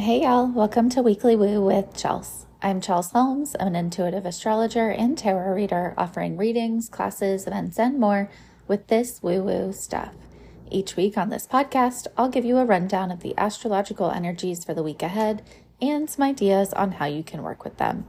Hey, y'all. Welcome to Weekly Woo with Chels. I'm Chels Holmes. I'm an intuitive astrologer and tarot reader offering readings, classes, events, and more with this woo woo stuff. Each week on this podcast, I'll give you a rundown of the astrological energies for the week ahead and some ideas on how you can work with them.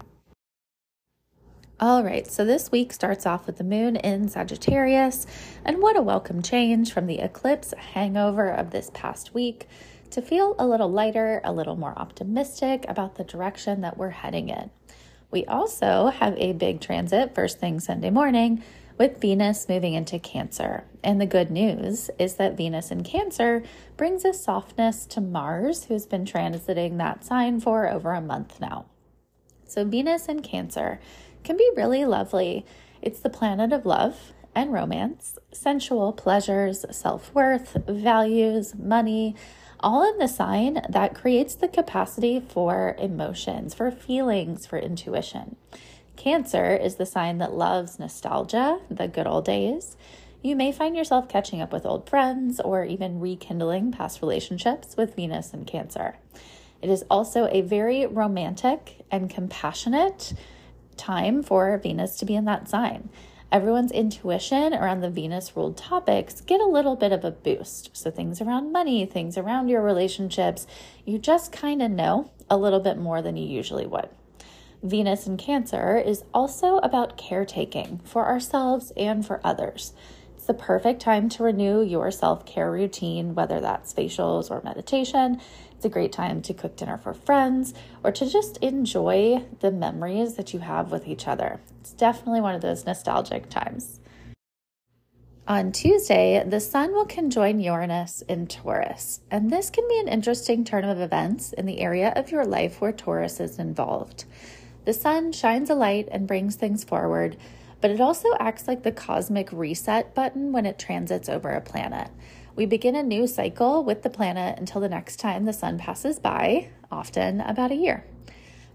All right, so this week starts off with the moon in Sagittarius, and what a welcome change from the eclipse hangover of this past week to feel a little lighter, a little more optimistic about the direction that we're heading in. We also have a big transit first thing Sunday morning with Venus moving into Cancer. And the good news is that Venus in Cancer brings a softness to Mars, who's been transiting that sign for over a month now. So, Venus in Cancer can be really lovely. It's the planet of love and romance, sensual pleasures, self worth, values, money all in the sign that creates the capacity for emotions, for feelings, for intuition. Cancer is the sign that loves nostalgia, the good old days. You may find yourself catching up with old friends or even rekindling past relationships with Venus and Cancer. It is also a very romantic and compassionate time for Venus to be in that sign everyone's intuition around the Venus ruled topics get a little bit of a boost. So, things around money, things around your relationships, you just kind of know a little bit more than you usually would. Venus in Cancer is also about caretaking for ourselves and for others. It's the perfect time to renew your self care routine, whether that's facials or meditation. It's a great time to cook dinner for friends or to just enjoy the memories that you have with each other. It's definitely one of those nostalgic times. On Tuesday, the Sun will conjoin Uranus in Taurus, and this can be an interesting turn of events in the area of your life where Taurus is involved. The Sun shines a light and brings things forward, but it also acts like the cosmic reset button when it transits over a planet. We begin a new cycle with the planet until the next time the sun passes by, often about a year.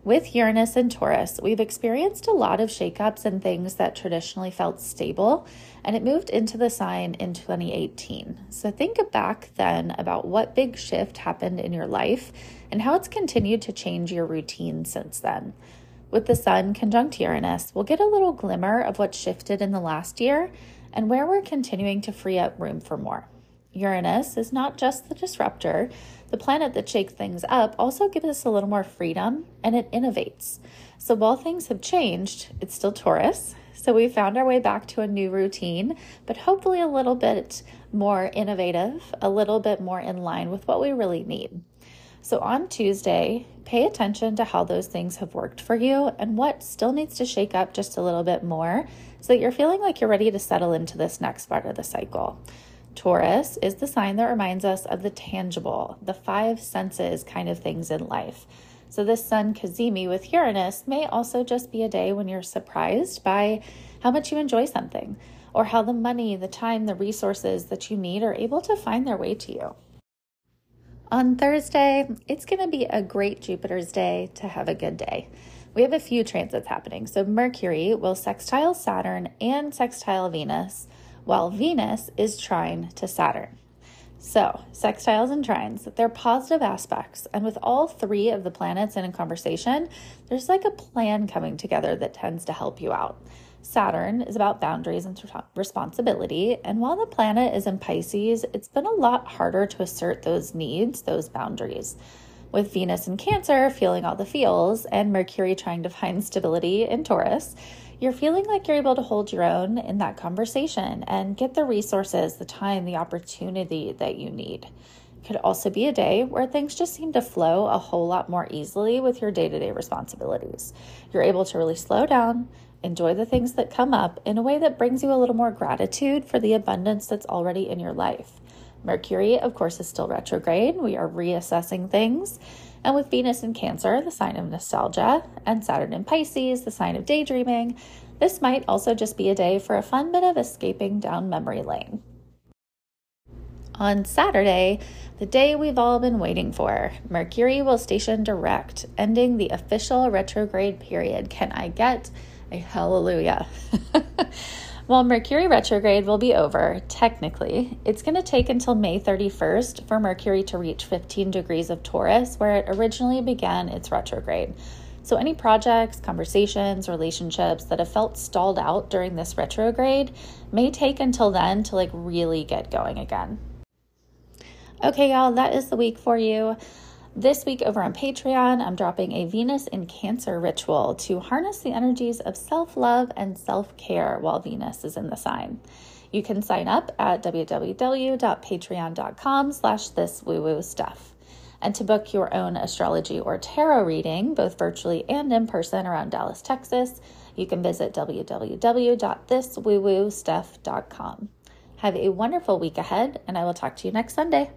With Uranus and Taurus, we've experienced a lot of shakeups and things that traditionally felt stable, and it moved into the sign in 2018. So think back then about what big shift happened in your life and how it's continued to change your routine since then. With the Sun conjunct Uranus, we'll get a little glimmer of what shifted in the last year and where we're continuing to free up room for more. Uranus is not just the disruptor, the planet that shakes things up also gives us a little more freedom and it innovates. So while things have changed, it's still Taurus. So we found our way back to a new routine, but hopefully a little bit more innovative, a little bit more in line with what we really need. So on Tuesday, pay attention to how those things have worked for you and what still needs to shake up just a little bit more so that you're feeling like you're ready to settle into this next part of the cycle. Taurus is the sign that reminds us of the tangible, the five senses kind of things in life. So, this Sun cazimi with Uranus may also just be a day when you're surprised by how much you enjoy something or how the money, the time, the resources that you need are able to find their way to you. On Thursday, it's going to be a great Jupiter's day to have a good day. We have a few transits happening. So, Mercury will sextile Saturn and sextile Venus, while Venus is trine to Saturn. So, sextiles and trines, they're positive aspects. And with all three of the planets in a conversation, there's like a plan coming together that tends to help you out. Saturn is about boundaries and responsibility. And while the planet is in Pisces, it's been a lot harder to assert those needs, those boundaries. With Venus in Cancer feeling all the feels and Mercury trying to find stability in Taurus, you're feeling like you're able to hold your own in that conversation and get the resources, the time, the opportunity that you need. It could also be a day where things just seem to flow a whole lot more easily with your day to day responsibilities. You're able to really slow down, enjoy the things that come up in a way that brings you a little more gratitude for the abundance that's already in your life. Mercury, of course, is still retrograde. We are reassessing things. And with Venus in Cancer, the sign of nostalgia, and Saturn in Pisces, the sign of daydreaming, this might also just be a day for a fun bit of escaping down memory lane. On Saturday, the day we've all been waiting for, Mercury will station direct, ending the official retrograde period. Can I get a hallelujah. While Mercury retrograde will be over, technically, it's going to take until May 31st for Mercury to reach 15 degrees of Taurus, where it originally began its retrograde. So, any projects, conversations, relationships that have felt stalled out during this retrograde may take until then to like really get going again. Okay, y'all, that is the week for you. This week over on Patreon, I'm dropping a Venus in Cancer ritual to harness the energies of self-love and self-care while Venus is in the sign. You can sign up at www.patreon.com slash this woo-woo stuff. And to book your own astrology or tarot reading, both virtually and in person around Dallas, Texas, you can visit www.thiswoowoostuff.com. Have a wonderful week ahead, and I will talk to you next Sunday.